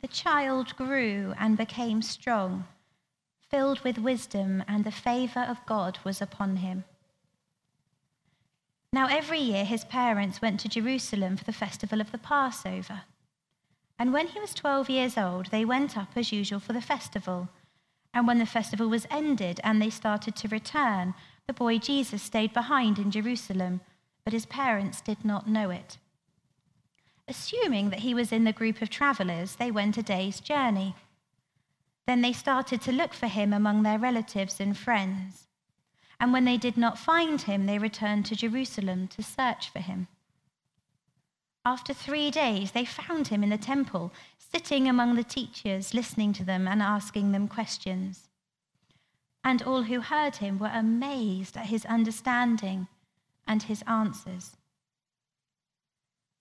The child grew and became strong, filled with wisdom, and the favor of God was upon him. Now, every year his parents went to Jerusalem for the festival of the Passover. And when he was 12 years old, they went up as usual for the festival. And when the festival was ended and they started to return, the boy Jesus stayed behind in Jerusalem, but his parents did not know it. Assuming that he was in the group of travelers, they went a day's journey. Then they started to look for him among their relatives and friends. And when they did not find him, they returned to Jerusalem to search for him. After three days, they found him in the temple, sitting among the teachers, listening to them and asking them questions. And all who heard him were amazed at his understanding and his answers.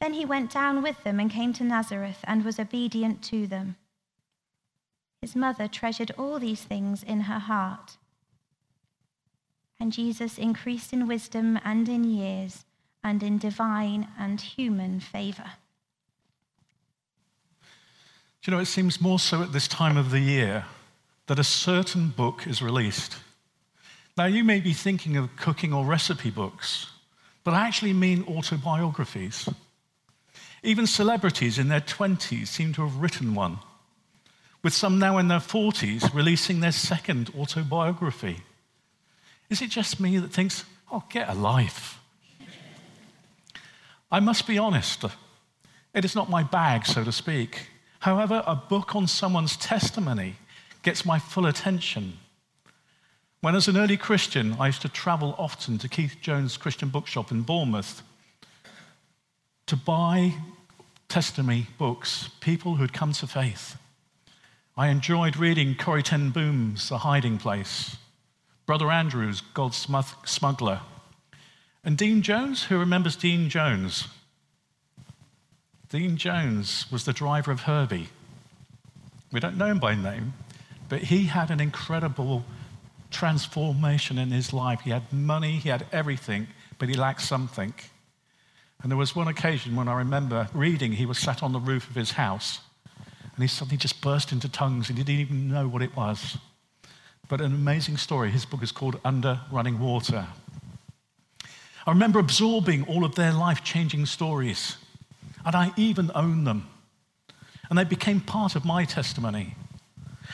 Then he went down with them and came to Nazareth and was obedient to them. His mother treasured all these things in her heart. And Jesus increased in wisdom and in years and in divine and human favor. Do you know, it seems more so at this time of the year that a certain book is released. Now, you may be thinking of cooking or recipe books, but I actually mean autobiographies. Even celebrities in their 20s seem to have written one, with some now in their 40s releasing their second autobiography. Is it just me that thinks, oh, get a life? I must be honest, it is not my bag, so to speak. However, a book on someone's testimony gets my full attention. When, as an early Christian, I used to travel often to Keith Jones Christian Bookshop in Bournemouth to buy testimony books, people who'd come to faith. I enjoyed reading Corrie Ten Boom's The Hiding Place, Brother Andrew's God's Smuggler, and Dean Jones. Who remembers Dean Jones? Dean Jones was the driver of Herbie. We don't know him by name, but he had an incredible transformation in his life. He had money, he had everything, but he lacked something. And there was one occasion when I remember reading, he was sat on the roof of his house and he suddenly just burst into tongues and he didn't even know what it was. But an amazing story. His book is called Under Running Water. I remember absorbing all of their life changing stories, and I even own them. And they became part of my testimony.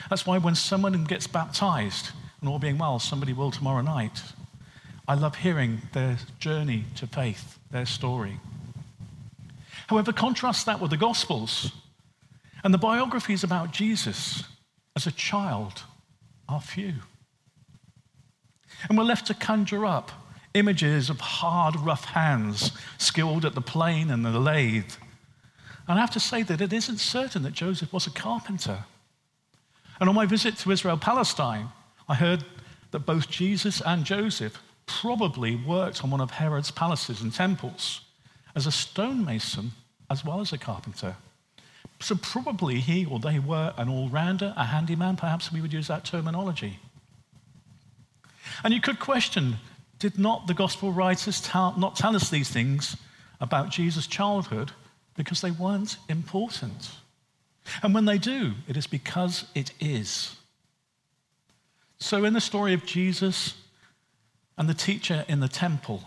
That's why when someone gets baptized, and all being well, somebody will tomorrow night, I love hearing their journey to faith, their story. However, contrast that with the Gospels and the biographies about Jesus as a child are few. And we're left to conjure up images of hard, rough hands skilled at the plane and the lathe. And I have to say that it isn't certain that Joseph was a carpenter. And on my visit to Israel Palestine, I heard that both Jesus and Joseph probably worked on one of Herod's palaces and temples as a stonemason as well as a carpenter. So, probably he or they were an all rounder, a handyman, perhaps we would use that terminology. And you could question did not the gospel writers tell, not tell us these things about Jesus' childhood because they weren't important? And when they do, it is because it is. So, in the story of Jesus and the teacher in the temple,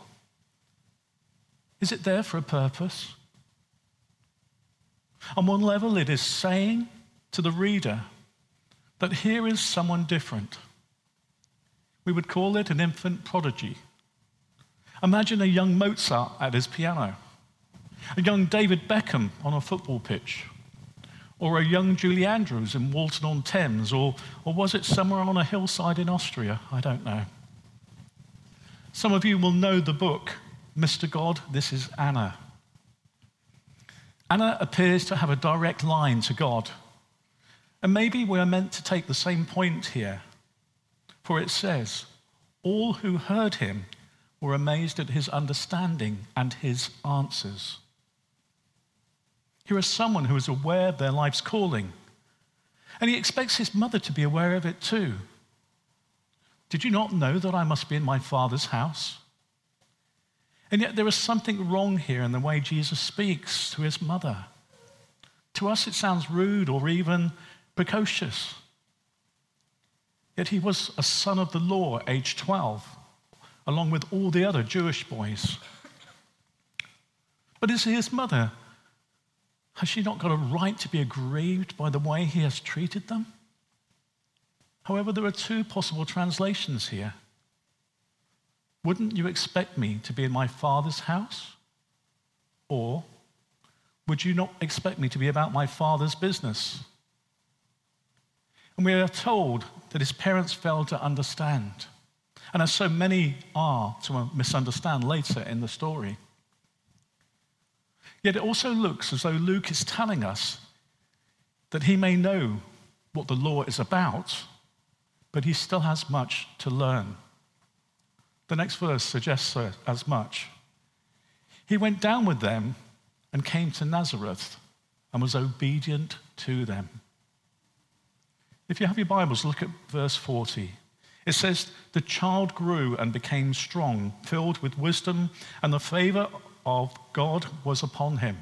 is it there for a purpose? On one level, it is saying to the reader that here is someone different. We would call it an infant prodigy. Imagine a young Mozart at his piano, a young David Beckham on a football pitch, or a young Julie Andrews in Walton on Thames, or, or was it somewhere on a hillside in Austria? I don't know. Some of you will know the book, Mr. God, This is Anna. Anna appears to have a direct line to God. And maybe we're meant to take the same point here, for it says, All who heard him were amazed at his understanding and his answers. Here is someone who is aware of their life's calling, and he expects his mother to be aware of it too. Did you not know that I must be in my father's house? And yet there is something wrong here in the way Jesus speaks to his mother. To us, it sounds rude or even precocious. Yet he was a son of the law, age 12, along with all the other Jewish boys. But is his mother? Has she not got a right to be aggrieved by the way he has treated them? However, there are two possible translations here. Wouldn't you expect me to be in my father's house? Or would you not expect me to be about my father's business? And we are told that his parents failed to understand, and as so many are to misunderstand later in the story. Yet it also looks as though Luke is telling us that he may know what the law is about, but he still has much to learn. The next verse suggests uh, as much. He went down with them and came to Nazareth and was obedient to them. If you have your Bibles, look at verse 40. It says, The child grew and became strong, filled with wisdom, and the favor of God was upon him.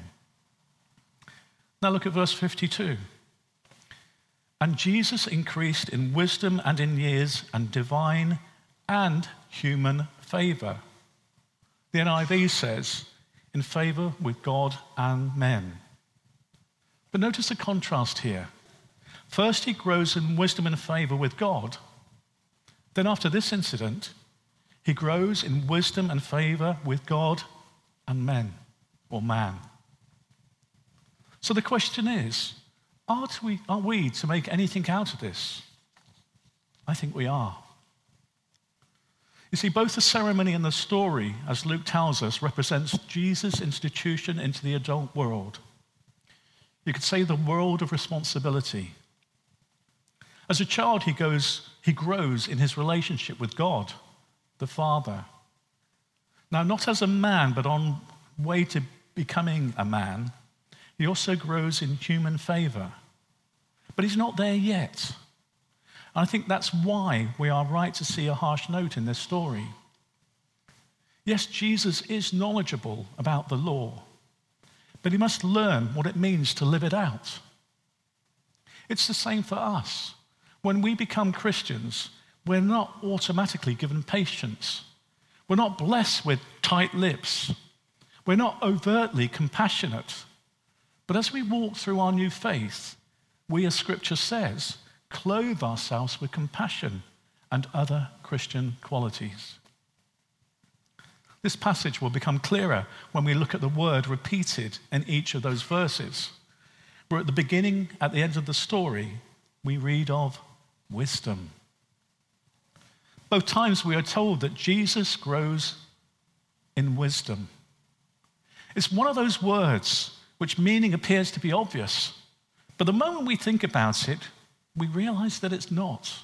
Now look at verse 52. And Jesus increased in wisdom and in years and divine and human favor. The NIV says, in favor with God and men. But notice the contrast here. First, he grows in wisdom and favor with God. Then, after this incident, he grows in wisdom and favor with God and men, or man. So the question is are we, are we to make anything out of this? I think we are. You see, both the ceremony and the story, as Luke tells us, represents Jesus' institution into the adult world. You could say the world of responsibility. As a child, he, goes, he grows in his relationship with God, the Father. Now, not as a man, but on way to becoming a man, he also grows in human favor. But he's not there yet. And I think that's why we are right to see a harsh note in this story. Yes, Jesus is knowledgeable about the law, but he must learn what it means to live it out. It's the same for us. When we become Christians, we're not automatically given patience. We're not blessed with tight lips. We're not overtly compassionate. But as we walk through our new faith, we, as Scripture says, clothe ourselves with compassion and other Christian qualities. This passage will become clearer when we look at the word repeated in each of those verses. We're at the beginning, at the end of the story, we read of wisdom. Both times we are told that Jesus grows in wisdom. It's one of those words which meaning appears to be obvious, but the moment we think about it, we realize that it's not.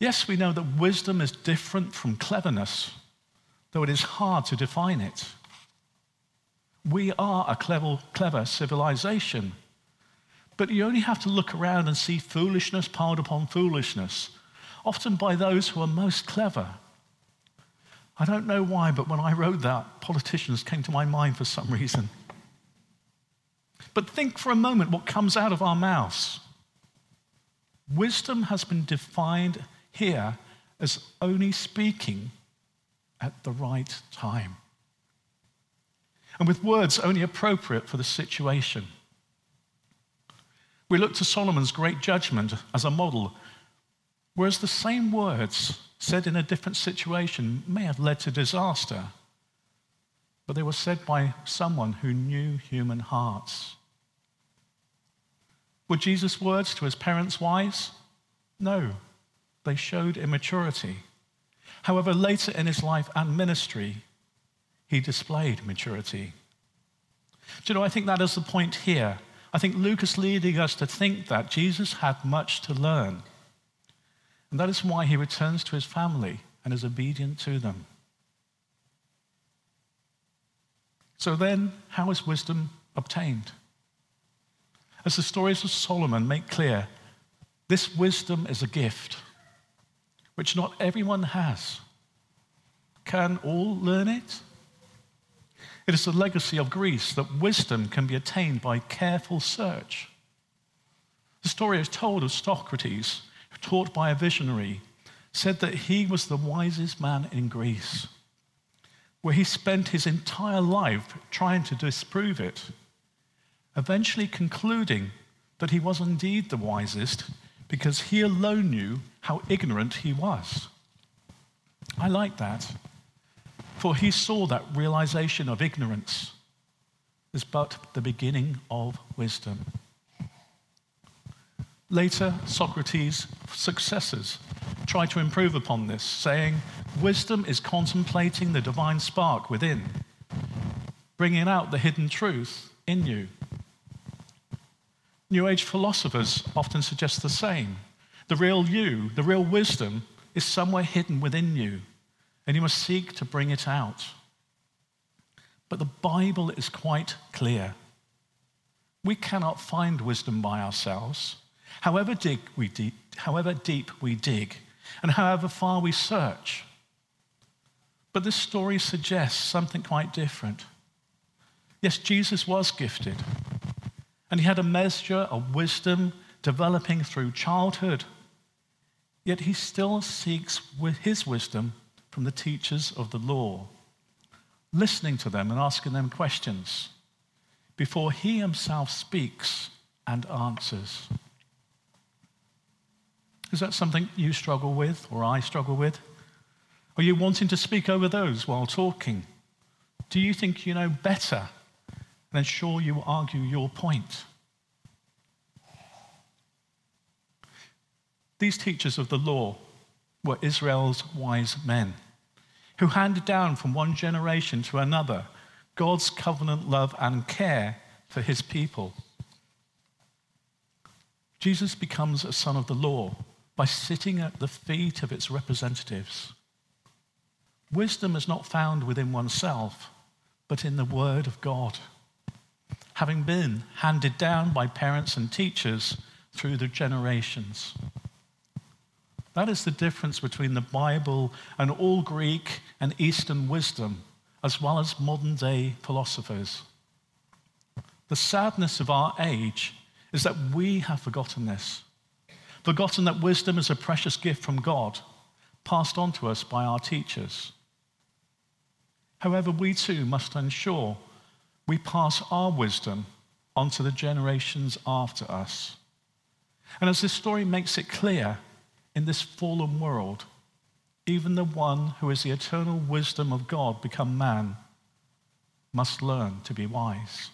Yes, we know that wisdom is different from cleverness, though it is hard to define it. We are a clever, clever civilization but you only have to look around and see foolishness piled upon foolishness, often by those who are most clever. I don't know why, but when I wrote that, politicians came to my mind for some reason. But think for a moment what comes out of our mouths. Wisdom has been defined here as only speaking at the right time and with words only appropriate for the situation. We look to Solomon's great judgment as a model, whereas the same words said in a different situation may have led to disaster, but they were said by someone who knew human hearts. Were Jesus' words to his parents wise? No, they showed immaturity. However, later in his life and ministry, he displayed maturity. Do you know, I think that is the point here I think Luke is leading us to think that Jesus had much to learn. And that is why he returns to his family and is obedient to them. So then, how is wisdom obtained? As the stories of Solomon make clear, this wisdom is a gift which not everyone has. Can all learn it? It is the legacy of Greece that wisdom can be attained by careful search. The story is told of Socrates, taught by a visionary, said that he was the wisest man in Greece, where he spent his entire life trying to disprove it, eventually concluding that he was indeed the wisest because he alone knew how ignorant he was. I like that. For he saw that realization of ignorance is but the beginning of wisdom. Later, Socrates' successors tried to improve upon this, saying, Wisdom is contemplating the divine spark within, bringing out the hidden truth in you. New Age philosophers often suggest the same. The real you, the real wisdom, is somewhere hidden within you and you must seek to bring it out. But the Bible is quite clear. We cannot find wisdom by ourselves. However, dig we deep, however deep we dig, and however far we search. But this story suggests something quite different. Yes, Jesus was gifted, and he had a measure of wisdom developing through childhood. Yet he still seeks his wisdom from the teachers of the law, listening to them and asking them questions before he himself speaks and answers. Is that something you struggle with or I struggle with? Are you wanting to speak over those while talking? Do you think you know better? Then sure you argue your point. These teachers of the law were Israel's wise men who handed down from one generation to another God's covenant love and care for his people. Jesus becomes a son of the law by sitting at the feet of its representatives. Wisdom is not found within oneself, but in the Word of God, having been handed down by parents and teachers through the generations. That is the difference between the Bible and all Greek and Eastern wisdom, as well as modern day philosophers. The sadness of our age is that we have forgotten this, forgotten that wisdom is a precious gift from God, passed on to us by our teachers. However, we too must ensure we pass our wisdom on to the generations after us. And as this story makes it clear, in this fallen world, even the one who is the eternal wisdom of God become man must learn to be wise.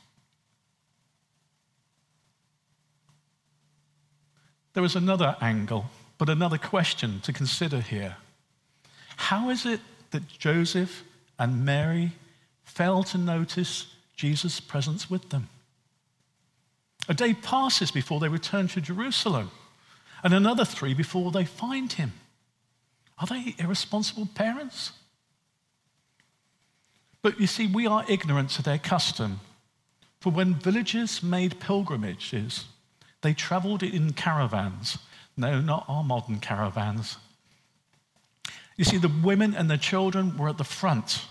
There is another angle, but another question to consider here. How is it that Joseph and Mary fail to notice Jesus' presence with them? A day passes before they return to Jerusalem and another three before they find him. Are they irresponsible parents? But you see, we are ignorant to their custom. For when villagers made pilgrimages, they traveled in caravans. No, not our modern caravans. You see, the women and the children were at the front.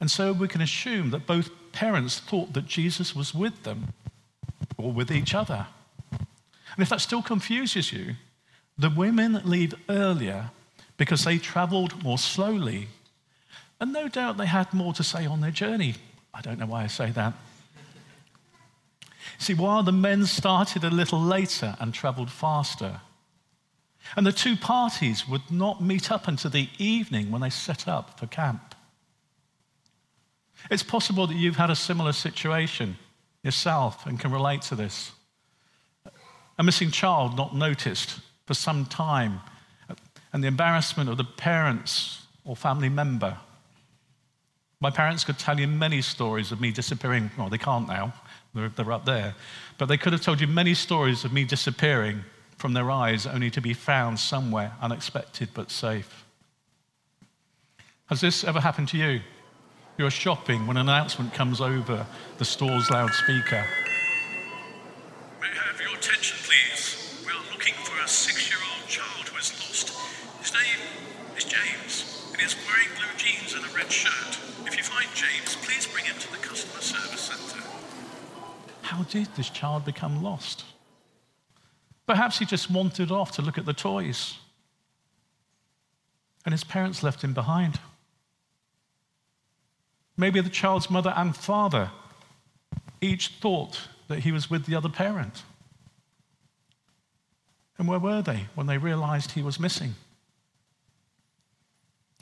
And so we can assume that both parents thought that Jesus was with them or with each other. And if that still confuses you, the women leave earlier because they traveled more slowly. And no doubt they had more to say on their journey. I don't know why I say that. See, while the men started a little later and traveled faster, and the two parties would not meet up until the evening when they set up for camp. It's possible that you've had a similar situation yourself and can relate to this a missing child not noticed for some time, and the embarrassment of the parents or family member. My parents could tell you many stories of me disappearing. Well, they can't now, they're, they're up there. But they could have told you many stories of me disappearing from their eyes only to be found somewhere unexpected but safe. Has this ever happened to you? You're shopping when an announcement comes over the store's loudspeaker. May I have your attention, please? We are looking for a six year old child who is lost. His name is James, and he is wearing blue jeans and a red shirt. If you find James, please bring him to the customer service centre. How did this child become lost? Perhaps he just wandered off to look at the toys, and his parents left him behind. Maybe the child's mother and father each thought that he was with the other parent. And where were they when they realized he was missing?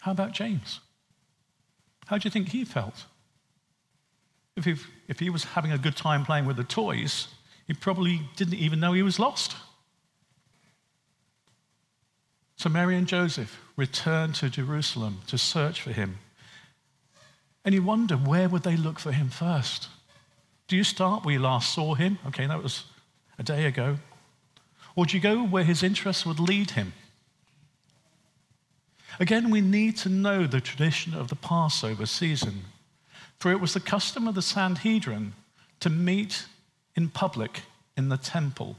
How about James? How do you think he felt? If he, if he was having a good time playing with the toys, he probably didn't even know he was lost. So Mary and Joseph returned to Jerusalem to search for him. And you wonder, where would they look for him first? Do you start where you last saw him? Okay, that was a day ago. Or do you go where his interests would lead him? Again, we need to know the tradition of the Passover season, for it was the custom of the Sanhedrin to meet in public in the temple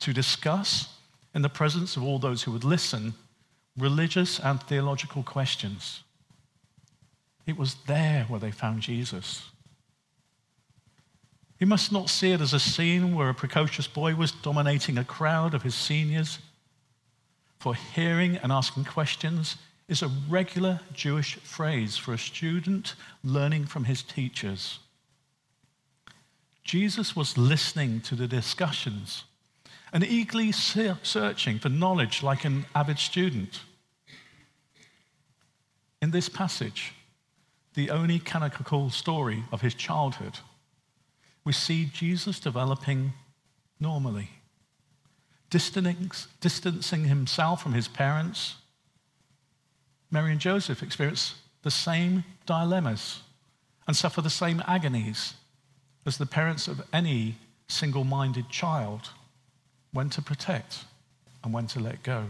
to discuss, in the presence of all those who would listen, religious and theological questions. It was there where they found Jesus. You must not see it as a scene where a precocious boy was dominating a crowd of his seniors. For hearing and asking questions is a regular Jewish phrase for a student learning from his teachers. Jesus was listening to the discussions and eagerly searching for knowledge like an avid student. In this passage, the only canonical story of his childhood, we see Jesus developing normally, distancing himself from his parents. Mary and Joseph experience the same dilemmas and suffer the same agonies as the parents of any single minded child when to protect and when to let go.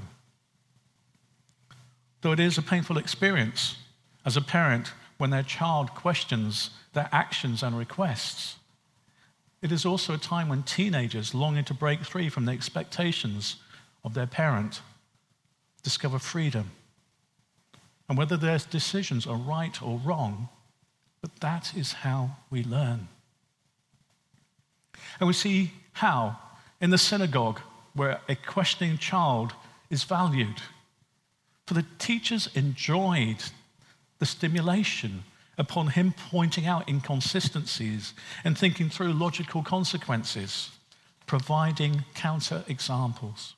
Though it is a painful experience as a parent when their child questions their actions and requests. It is also a time when teenagers longing to break free from the expectations of their parent discover freedom. And whether their decisions are right or wrong, but that is how we learn. And we see how in the synagogue, where a questioning child is valued. For the teachers enjoyed the stimulation upon him pointing out inconsistencies and thinking through logical consequences, providing counter examples.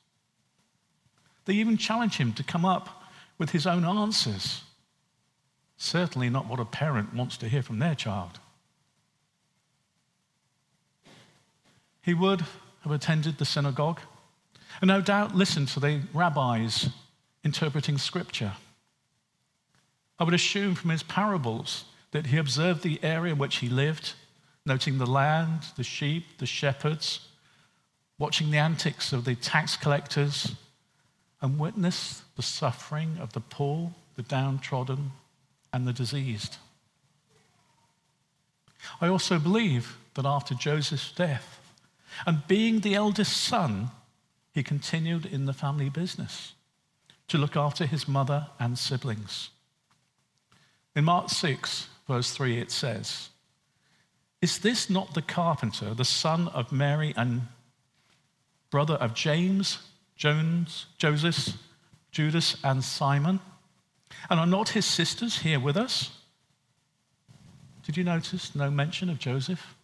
They even challenge him to come up with his own answers. Certainly not what a parent wants to hear from their child. He would have attended the synagogue and no doubt listened to the rabbis interpreting scripture. I would assume from his parables that he observed the area in which he lived, noting the land, the sheep, the shepherds, watching the antics of the tax collectors, and witness the suffering of the poor, the downtrodden, and the diseased. I also believe that after Joseph's death, and being the eldest son, he continued in the family business to look after his mother and siblings. In Mark 6, verse 3, it says, Is this not the carpenter, the son of Mary and brother of James, Joses, Joseph, Judas, and Simon? And are not his sisters here with us? Did you notice no mention of Joseph?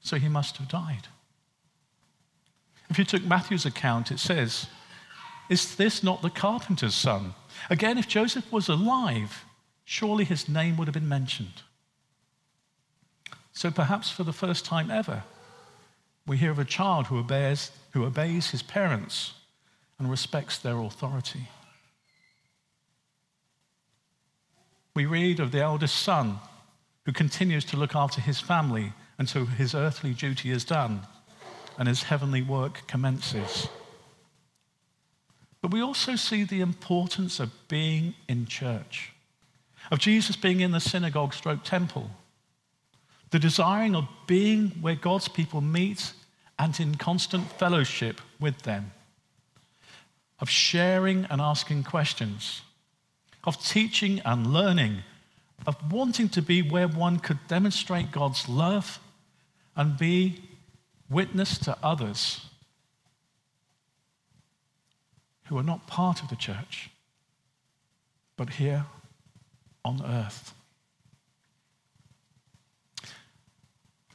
So he must have died. If you took Matthew's account, it says, Is this not the carpenter's son? Again, if Joseph was alive, surely his name would have been mentioned. So perhaps for the first time ever, we hear of a child who obeys, who obeys his parents and respects their authority. We read of the eldest son who continues to look after his family until his earthly duty is done and his heavenly work commences. But we also see the importance of being in church, of Jesus being in the synagogue stroke temple, the desiring of being where God's people meet and in constant fellowship with them, of sharing and asking questions, of teaching and learning, of wanting to be where one could demonstrate God's love and be witness to others who are not part of the church, but here on earth.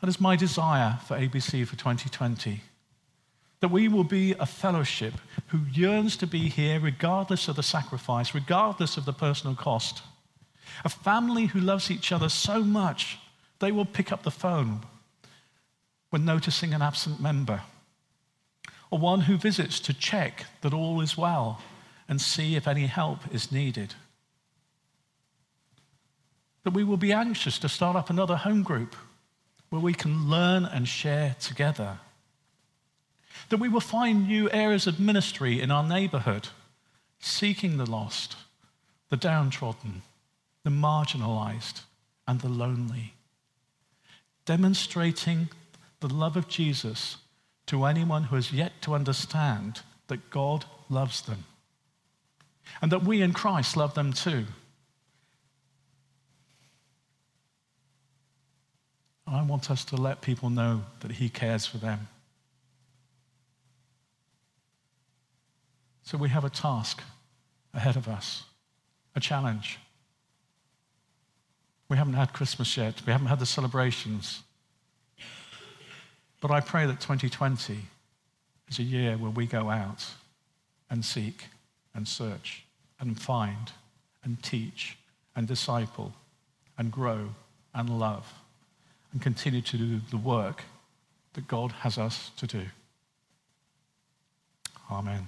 That is my desire for ABC for 2020. That we will be a fellowship who yearns to be here regardless of the sacrifice, regardless of the personal cost. A family who loves each other so much they will pick up the phone when noticing an absent member, or one who visits to check that all is well and see if any help is needed. That we will be anxious to start up another home group where we can learn and share together. That we will find new areas of ministry in our neighborhood, seeking the lost, the downtrodden, the marginalized, and the lonely. Demonstrating the love of Jesus to anyone who has yet to understand that God loves them and that we in Christ love them too. I want us to let people know that He cares for them. So we have a task ahead of us, a challenge. We haven't had Christmas yet, we haven't had the celebrations. But I pray that 2020 is a year where we go out and seek and search and find and teach and disciple and grow and love and continue to do the work that God has us to do. Amen.